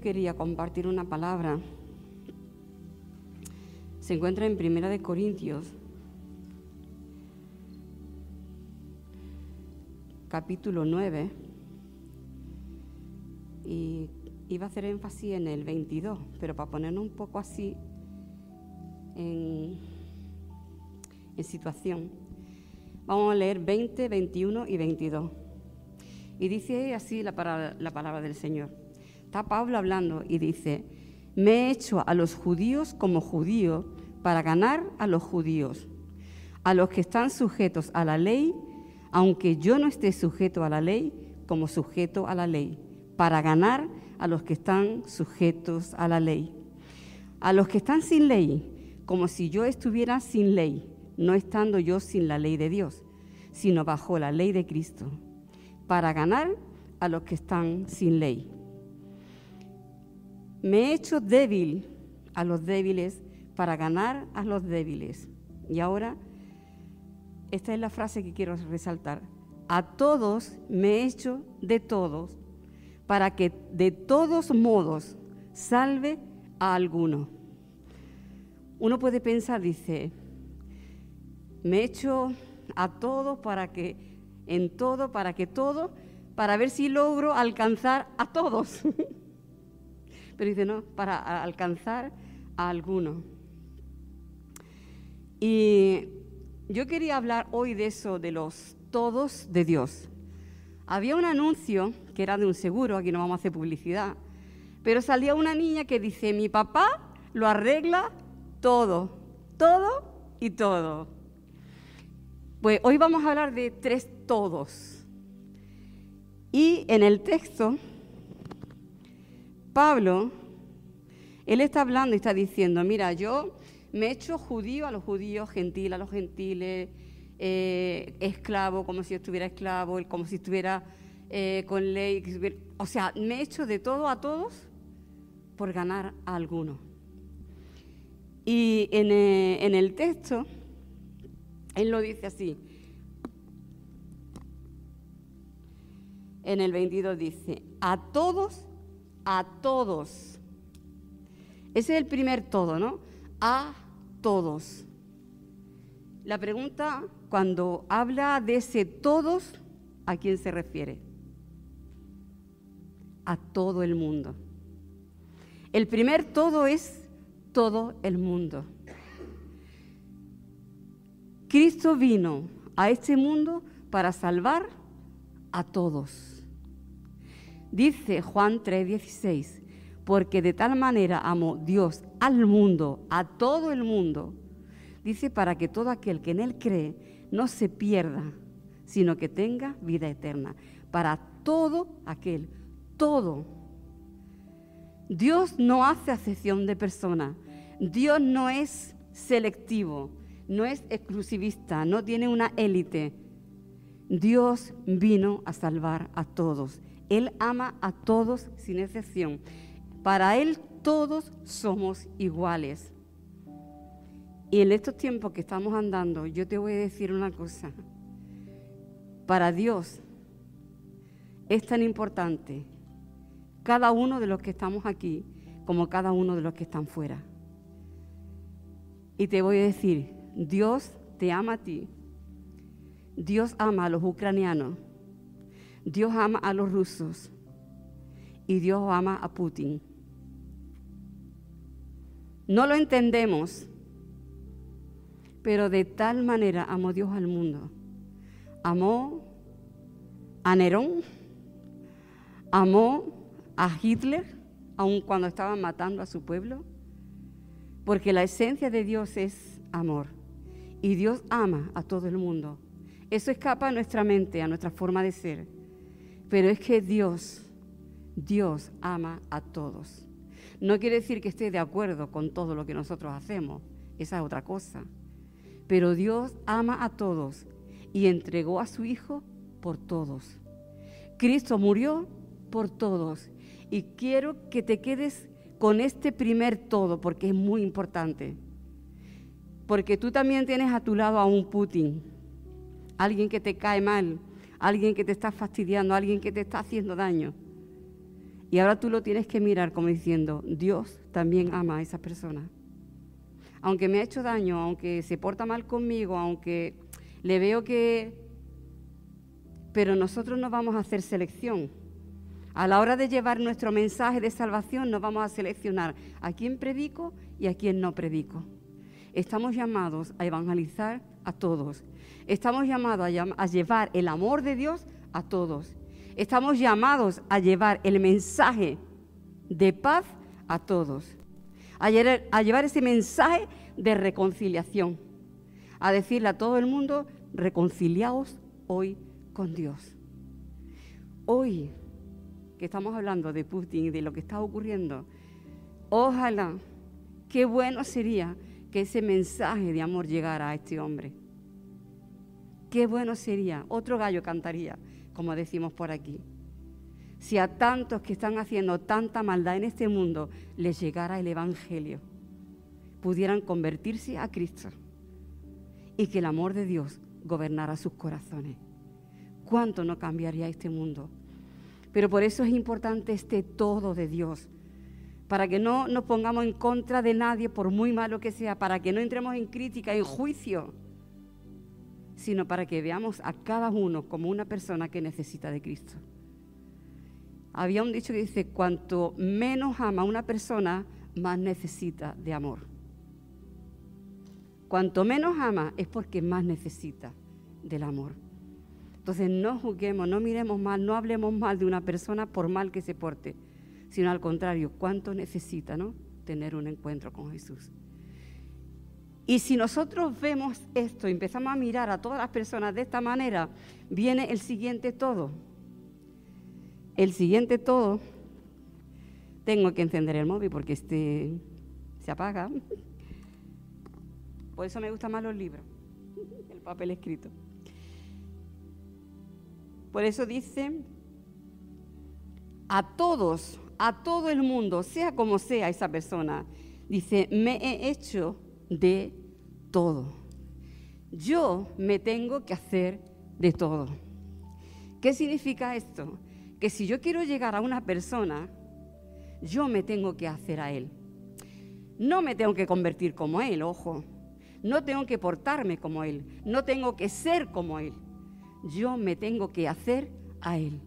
quería compartir una palabra. Se encuentra en Primera de Corintios, capítulo 9. Y iba a hacer énfasis en el 22, pero para ponernos un poco así en, en situación, vamos a leer 20, 21 y 22. Y dice así la palabra, la palabra del Señor. Está Pablo hablando y dice, me he hecho a los judíos como judío para ganar a los judíos, a los que están sujetos a la ley, aunque yo no esté sujeto a la ley, como sujeto a la ley, para ganar a los que están sujetos a la ley. A los que están sin ley, como si yo estuviera sin ley, no estando yo sin la ley de Dios, sino bajo la ley de Cristo, para ganar a los que están sin ley me he hecho débil a los débiles para ganar a los débiles. Y ahora, esta es la frase que quiero resaltar. A todos me he hecho de todos para que de todos modos salve a alguno. Uno puede pensar, dice, me he hecho a todos para que, en todo, para que todo, para ver si logro alcanzar a todos. pero dice, no, para alcanzar a alguno. Y yo quería hablar hoy de eso, de los todos de Dios. Había un anuncio que era de un seguro, aquí no vamos a hacer publicidad, pero salía una niña que dice, mi papá lo arregla todo, todo y todo. Pues hoy vamos a hablar de tres todos. Y en el texto Pablo, él está hablando y está diciendo, mira, yo me he hecho judío a los judíos, gentil a los gentiles, eh, esclavo como si estuviera esclavo, como si estuviera eh, con ley, o sea, me he hecho de todo a todos por ganar a alguno. Y en, eh, en el texto, él lo dice así, en el 22 dice, a todos a todos. Ese es el primer todo, ¿no? A todos. La pregunta, cuando habla de ese todos, ¿a quién se refiere? A todo el mundo. El primer todo es todo el mundo. Cristo vino a este mundo para salvar a todos. Dice Juan 3:16, porque de tal manera amó Dios al mundo, a todo el mundo, dice para que todo aquel que en Él cree no se pierda, sino que tenga vida eterna. Para todo aquel, todo. Dios no hace acepción de personas. Dios no es selectivo, no es exclusivista, no tiene una élite. Dios vino a salvar a todos él ama a todos sin excepción. Para Él todos somos iguales. Y en estos tiempos que estamos andando, yo te voy a decir una cosa. Para Dios es tan importante cada uno de los que estamos aquí como cada uno de los que están fuera. Y te voy a decir, Dios te ama a ti. Dios ama a los ucranianos. Dios ama a los rusos y Dios ama a Putin. No lo entendemos, pero de tal manera amó Dios al mundo. Amó a Nerón, amó a Hitler, aun cuando estaban matando a su pueblo, porque la esencia de Dios es amor y Dios ama a todo el mundo. Eso escapa a nuestra mente, a nuestra forma de ser. Pero es que Dios, Dios ama a todos. No quiere decir que esté de acuerdo con todo lo que nosotros hacemos, esa es otra cosa. Pero Dios ama a todos y entregó a su Hijo por todos. Cristo murió por todos. Y quiero que te quedes con este primer todo, porque es muy importante. Porque tú también tienes a tu lado a un Putin, alguien que te cae mal, alguien que te está fastidiando, alguien que te está haciendo daño. Y ahora tú lo tienes que mirar como diciendo, Dios también ama a esa persona. Aunque me ha hecho daño, aunque se porta mal conmigo, aunque le veo que... Pero nosotros no vamos a hacer selección. A la hora de llevar nuestro mensaje de salvación nos vamos a seleccionar a quién predico y a quién no predico. Estamos llamados a evangelizar a todos. Estamos llamados a, llevar el amor de Dios a todos. Estamos llamados a llevar el mensaje de paz a todos. A, llevar ese mensaje de reconciliación. A decirle a todo el mundo, reconciliaos hoy con Dios. Hoy que estamos hablando de Putin y de lo que está ocurriendo, ojalá, qué bueno sería que ese mensaje de amor llegara a este hombre. Qué bueno sería, otro gallo cantaría, como decimos por aquí. Si a tantos que están haciendo tanta maldad en este mundo les llegara el Evangelio, pudieran convertirse a Cristo y que el amor de Dios gobernara sus corazones. ¿Cuánto no cambiaría este mundo? Pero por eso es importante este todo de Dios, para que no nos pongamos en contra de nadie, por muy malo que sea, para que no entremos en crítica, en juicio, sino para que veamos a cada uno como una persona que necesita de Cristo. Había un dicho que dice, cuanto menos ama una persona, más necesita de amor. Cuanto menos ama es porque más necesita del amor. Entonces no juzguemos, no miremos mal, no hablemos mal de una persona por mal que se porte, sino al contrario, cuánto necesita ¿no? tener un encuentro con Jesús. Y si nosotros vemos esto empezamos a mirar a todas las personas de esta manera, viene el siguiente todo. El siguiente todo, tengo que encender el móvil porque este se apaga. Por eso me gustan más los libros, el papel escrito. Por eso dice, a todos, a todo el mundo, sea como sea esa persona, dice, me he hecho de todo. Yo me tengo que hacer de todo. ¿Qué significa esto? Que si yo quiero llegar a una persona, yo me tengo que hacer a él. No me tengo que convertir como él, ojo. No tengo que portarme como él. No tengo que ser como él yo me tengo que hacer a Él.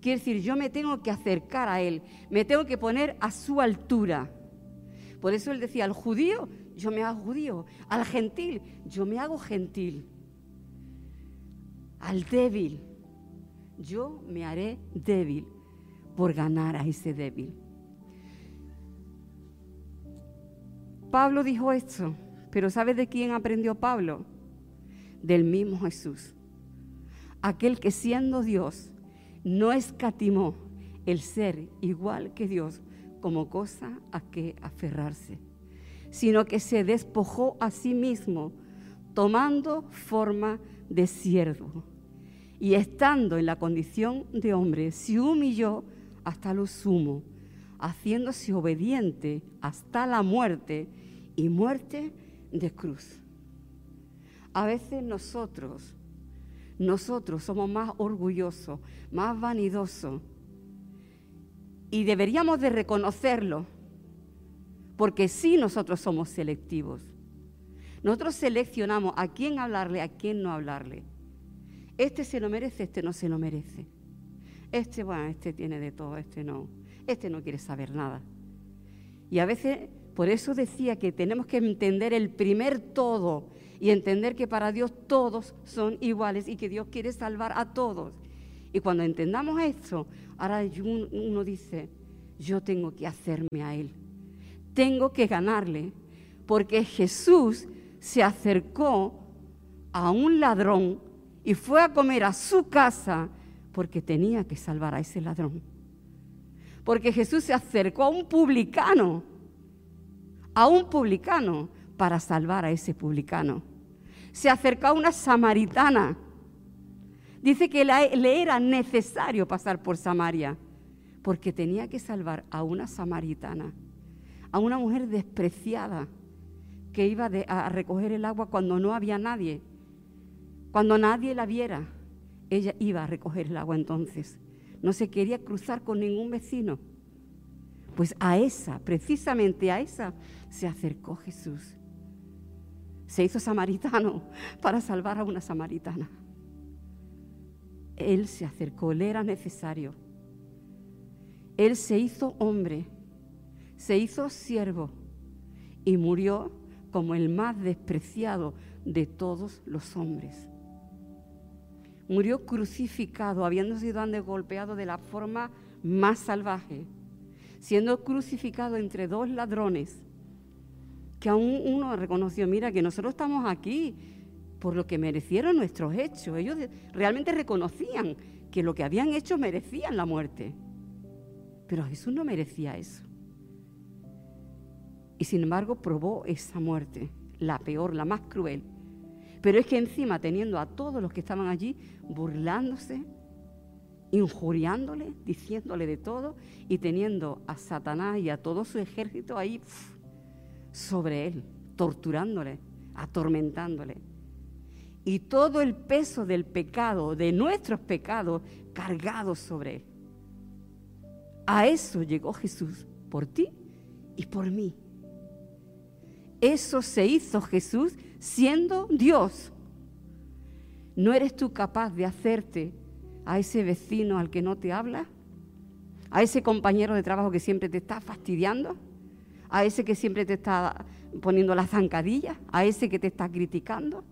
Quiere decir, yo me tengo que acercar a Él, me tengo que poner a su altura. Por eso Él decía, al judío, yo me hago judío, al gentil, yo me hago gentil, al débil, yo me haré débil por ganar a ese débil. Pablo dijo esto, pero ¿sabes de quién aprendió Pablo? Del mismo Jesús aquel que siendo Dios no escatimó el ser igual que Dios como cosa a que aferrarse, sino que se despojó a sí mismo tomando forma de siervo y estando en la condición de hombre, se humilló hasta lo sumo, haciéndose obediente hasta la muerte y muerte de cruz. A veces nosotros nosotros somos más orgullosos, más vanidosos. Y deberíamos de reconocerlo, porque sí nosotros somos selectivos. Nosotros seleccionamos a quién hablarle, a quién no hablarle. Este se lo merece, este no se lo merece. Este, bueno, este tiene de todo, este no. Este no quiere saber nada. Y a veces, por eso decía que tenemos que entender el primer todo y entender que para Dios todos son iguales y que Dios quiere salvar a todos. Y cuando entendamos esto, ahora uno dice, yo tengo que hacerme a Él, tengo que ganarle, porque Jesús se acercó a un ladrón y fue a comer a su casa porque tenía que salvar a ese ladrón. Porque Jesús se acercó a un publicano, a un publicano, para salvar a ese publicano. Se acercó a una samaritana. Dice que le era necesario pasar por Samaria porque tenía que salvar a una samaritana, a una mujer despreciada que iba a recoger el agua cuando no había nadie, cuando nadie la viera. Ella iba a recoger el agua entonces. No se quería cruzar con ningún vecino. Pues a esa, precisamente a esa, se acercó Jesús. Se hizo samaritano para salvar a una samaritana. Él se acercó, le era necesario. Él se hizo hombre, se hizo siervo y murió como el más despreciado de todos los hombres. Murió crucificado, habiendo sido golpeado de la forma más salvaje, siendo crucificado entre dos ladrones, que aún uno reconoció, mira, que nosotros estamos aquí por lo que merecieron nuestros hechos. Ellos realmente reconocían que lo que habían hecho merecían la muerte. Pero Jesús no merecía eso. Y sin embargo probó esa muerte, la peor, la más cruel. Pero es que encima teniendo a todos los que estaban allí burlándose, injuriándole, diciéndole de todo y teniendo a Satanás y a todo su ejército ahí sobre él, torturándole, atormentándole. Y todo el peso del pecado, de nuestros pecados, cargados sobre él. A eso llegó Jesús, por ti y por mí. Eso se hizo Jesús siendo Dios. ¿No eres tú capaz de hacerte a ese vecino al que no te habla? ¿A ese compañero de trabajo que siempre te está fastidiando? ¿A ese que siempre te está poniendo la zancadilla? ¿A ese que te está criticando?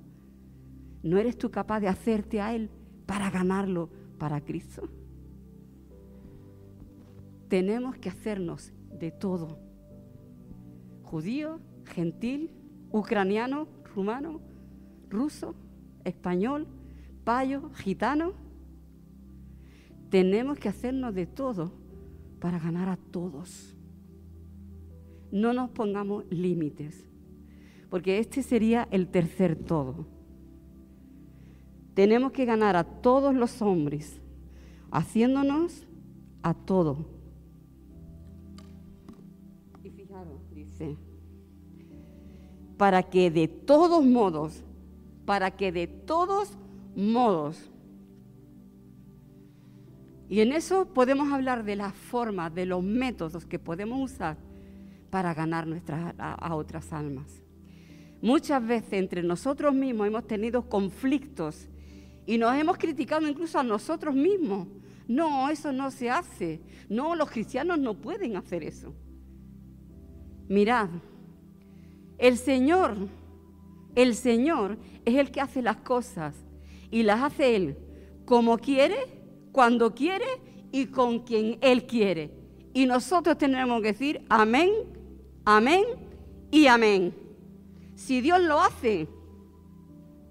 ¿No eres tú capaz de hacerte a Él para ganarlo para Cristo? Tenemos que hacernos de todo. Judío, gentil, ucraniano, rumano, ruso, español, payo, gitano. Tenemos que hacernos de todo para ganar a todos. No nos pongamos límites, porque este sería el tercer todo. Tenemos que ganar a todos los hombres, haciéndonos a todo. Y fijaros, dice, para que de todos modos, para que de todos modos, y en eso podemos hablar de las formas, de los métodos que podemos usar para ganar nuestras, a, otras almas. Muchas veces entre nosotros mismos hemos tenido conflictos y nos hemos criticado incluso a nosotros mismos. No, eso no se hace. No, los cristianos no pueden hacer eso. Mirad, el Señor, el Señor es el que hace las cosas y las hace Él como quiere, cuando quiere y con quien Él quiere. Y nosotros tenemos que decir amén, amén y amén. Si Dios lo hace,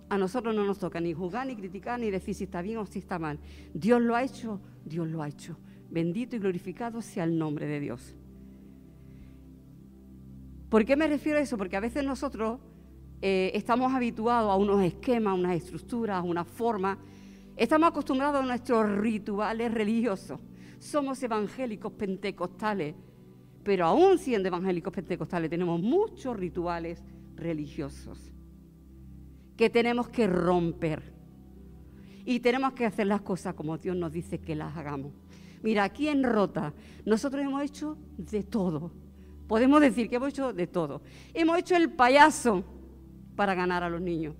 a nosotros no nos toca ni juzgar, ni criticar, ni decir si está bien o si está mal. Dios lo ha hecho, Dios lo ha hecho. Bendito y glorificado sea el nombre de Dios. ¿Por qué me refiero a eso? Porque a veces nosotros eh, estamos habituados a unos esquemas, unas estructuras, una forma. Estamos acostumbrados a nuestros rituales religiosos. Somos evangélicos pentecostales, pero aún siendo evangélicos pentecostales tenemos muchos rituales religiosos que tenemos que romper. Y tenemos que hacer las cosas como Dios nos dice que las hagamos. Mira, aquí en Rota nosotros hemos hecho de todo Podemos decir que hemos hecho de todo. Hemos hecho el payaso para ganar a los niños.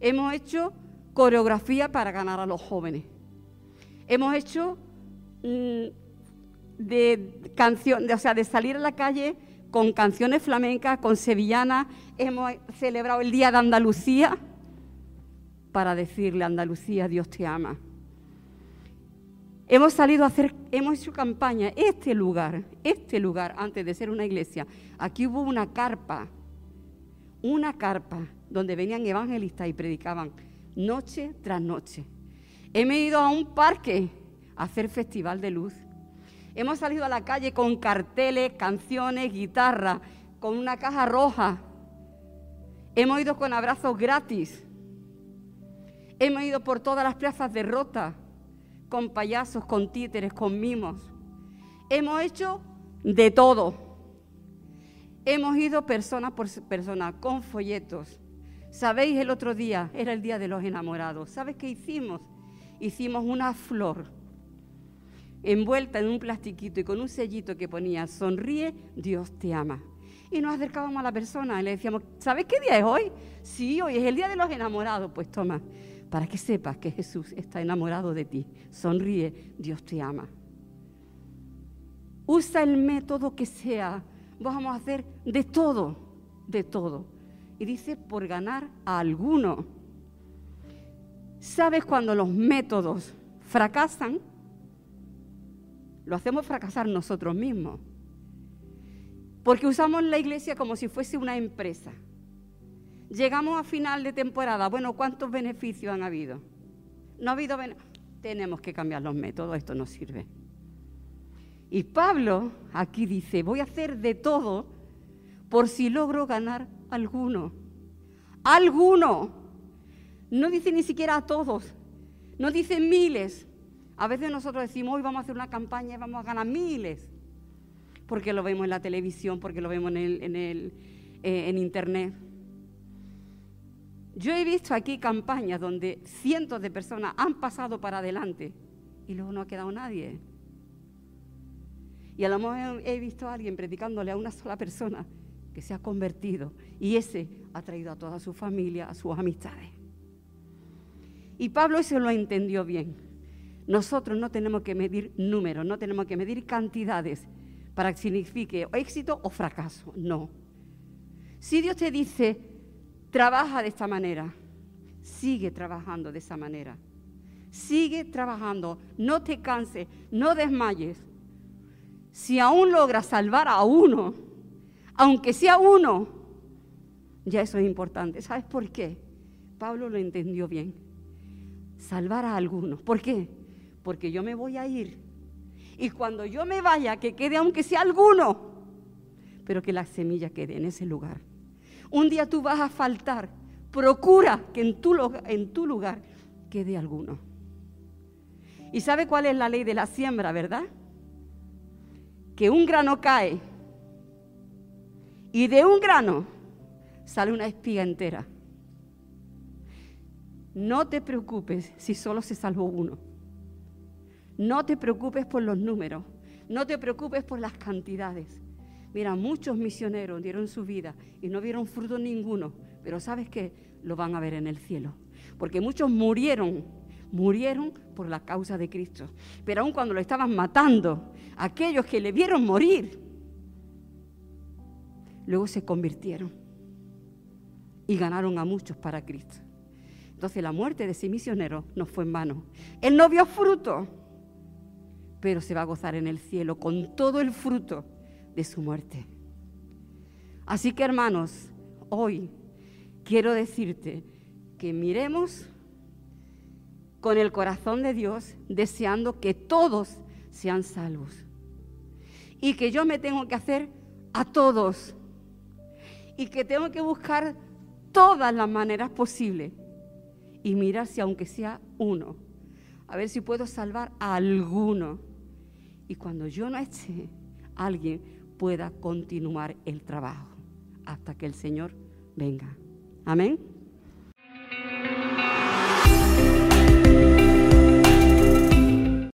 Hemos hecho coreografía para ganar a los jóvenes. Hemos hecho mm, de canción, o sea, de salir a la calle con canciones flamencas, con sevillanas. Hemos celebrado el Día de Andalucía para decirle a Andalucía, Dios te ama. Hemos salido a hacer, hemos hecho campaña. Este lugar, este lugar, antes de ser una iglesia, aquí hubo una carpa, una carpa donde venían evangelistas y predicaban noche tras noche. Hemos ido a un parque a hacer festival de luz. Hemos salido a la calle con carteles, canciones, guitarra, con una caja roja. Hemos ido con abrazos gratis. Hemos ido por todas las plazas de Rota con payasos, con títeres, con mimos. Hemos hecho de todo. Hemos ido persona por persona con folletos. Sabéis, el otro día era el día de los enamorados. ¿Sabes qué hicimos? Hicimos una flor envuelta en un plastiquito y con un sellito que ponía, sonríe, Dios te ama. Y nos acercábamos a la persona y le decíamos, ¿sabes qué día es hoy? Sí, hoy es el día de los enamorados. Pues toma, para que sepas que Jesús está enamorado de ti. Sonríe, Dios te ama. Usa el método que sea. Vamos a hacer de todo, de todo. Y dice, por ganar a alguno. ¿Sabes cuando los métodos fracasan? Lo hacemos fracasar nosotros mismos. Porque usamos la iglesia como si fuese una empresa. Llegamos a final de temporada. Bueno, ¿cuántos beneficios han habido? No ha habido Tenemos que cambiar los métodos, esto no sirve. Y Pablo aquí dice, voy a hacer de todo por si logro ganar alguno. Alguno. No dice ni siquiera a todos. No dice miles. A veces nosotros decimos, hoy vamos a hacer una campaña y vamos a ganar miles. Porque lo vemos en la televisión, porque lo vemos en, el, eh, en internet. Yo he visto aquí campañas donde cientos de personas han pasado para adelante y luego no ha quedado nadie. Y a lo mejor he visto a alguien predicándole a una sola persona que se ha convertido y ese ha traído a toda su familia, a sus amistades. Y Pablo eso lo entendió bien. Nosotros no tenemos que medir números, no tenemos que medir cantidades para que signifique éxito o fracaso. No. Si Dios te dice, Trabaja de esta manera. Sigue trabajando de esa manera. Sigue trabajando. No te canses. No desmayes. Si aún logras salvar a uno, aunque sea uno, ya eso es importante. ¿Sabes por qué? Pablo lo entendió bien. Salvar a algunos. ¿Por qué? Porque yo me voy a ir. Y cuando yo me vaya, que quede aunque sea alguno, pero que la semilla quede en ese lugar. Un día tú vas a faltar. Procura que en tu, lugar quede alguno. ¿Y sabe cuál es la ley de la siembra, verdad? Que un grano cae y de un grano sale una espiga entera. No te preocupes si solo se salvó uno. No te preocupes por los números. No te preocupes por las cantidades. Mira, muchos misioneros dieron su vida y no vieron fruto ninguno, pero ¿sabes qué? Lo van a ver en el cielo. Porque muchos murieron, murieron por la causa de Cristo. Pero aun cuando lo estaban matando, aquellos que le vieron morir, luego se convirtieron y ganaron a muchos para Cristo. Entonces la muerte de ese misionero no fue en vano. Él no vio fruto, pero se va a gozar en el cielo con todo el fruto de su muerte. Así que hermanos, hoy quiero decirte que miremos con el corazón de Dios deseando que todos sean salvos. Y que yo me tengo que hacer a todos. Y que tengo que buscar todas las maneras posibles. Y mirar si aunque sea uno. A ver si puedo salvar a alguno. Y cuando yo no esté, alguien pueda continuar el trabajo hasta que el Señor venga. Amén.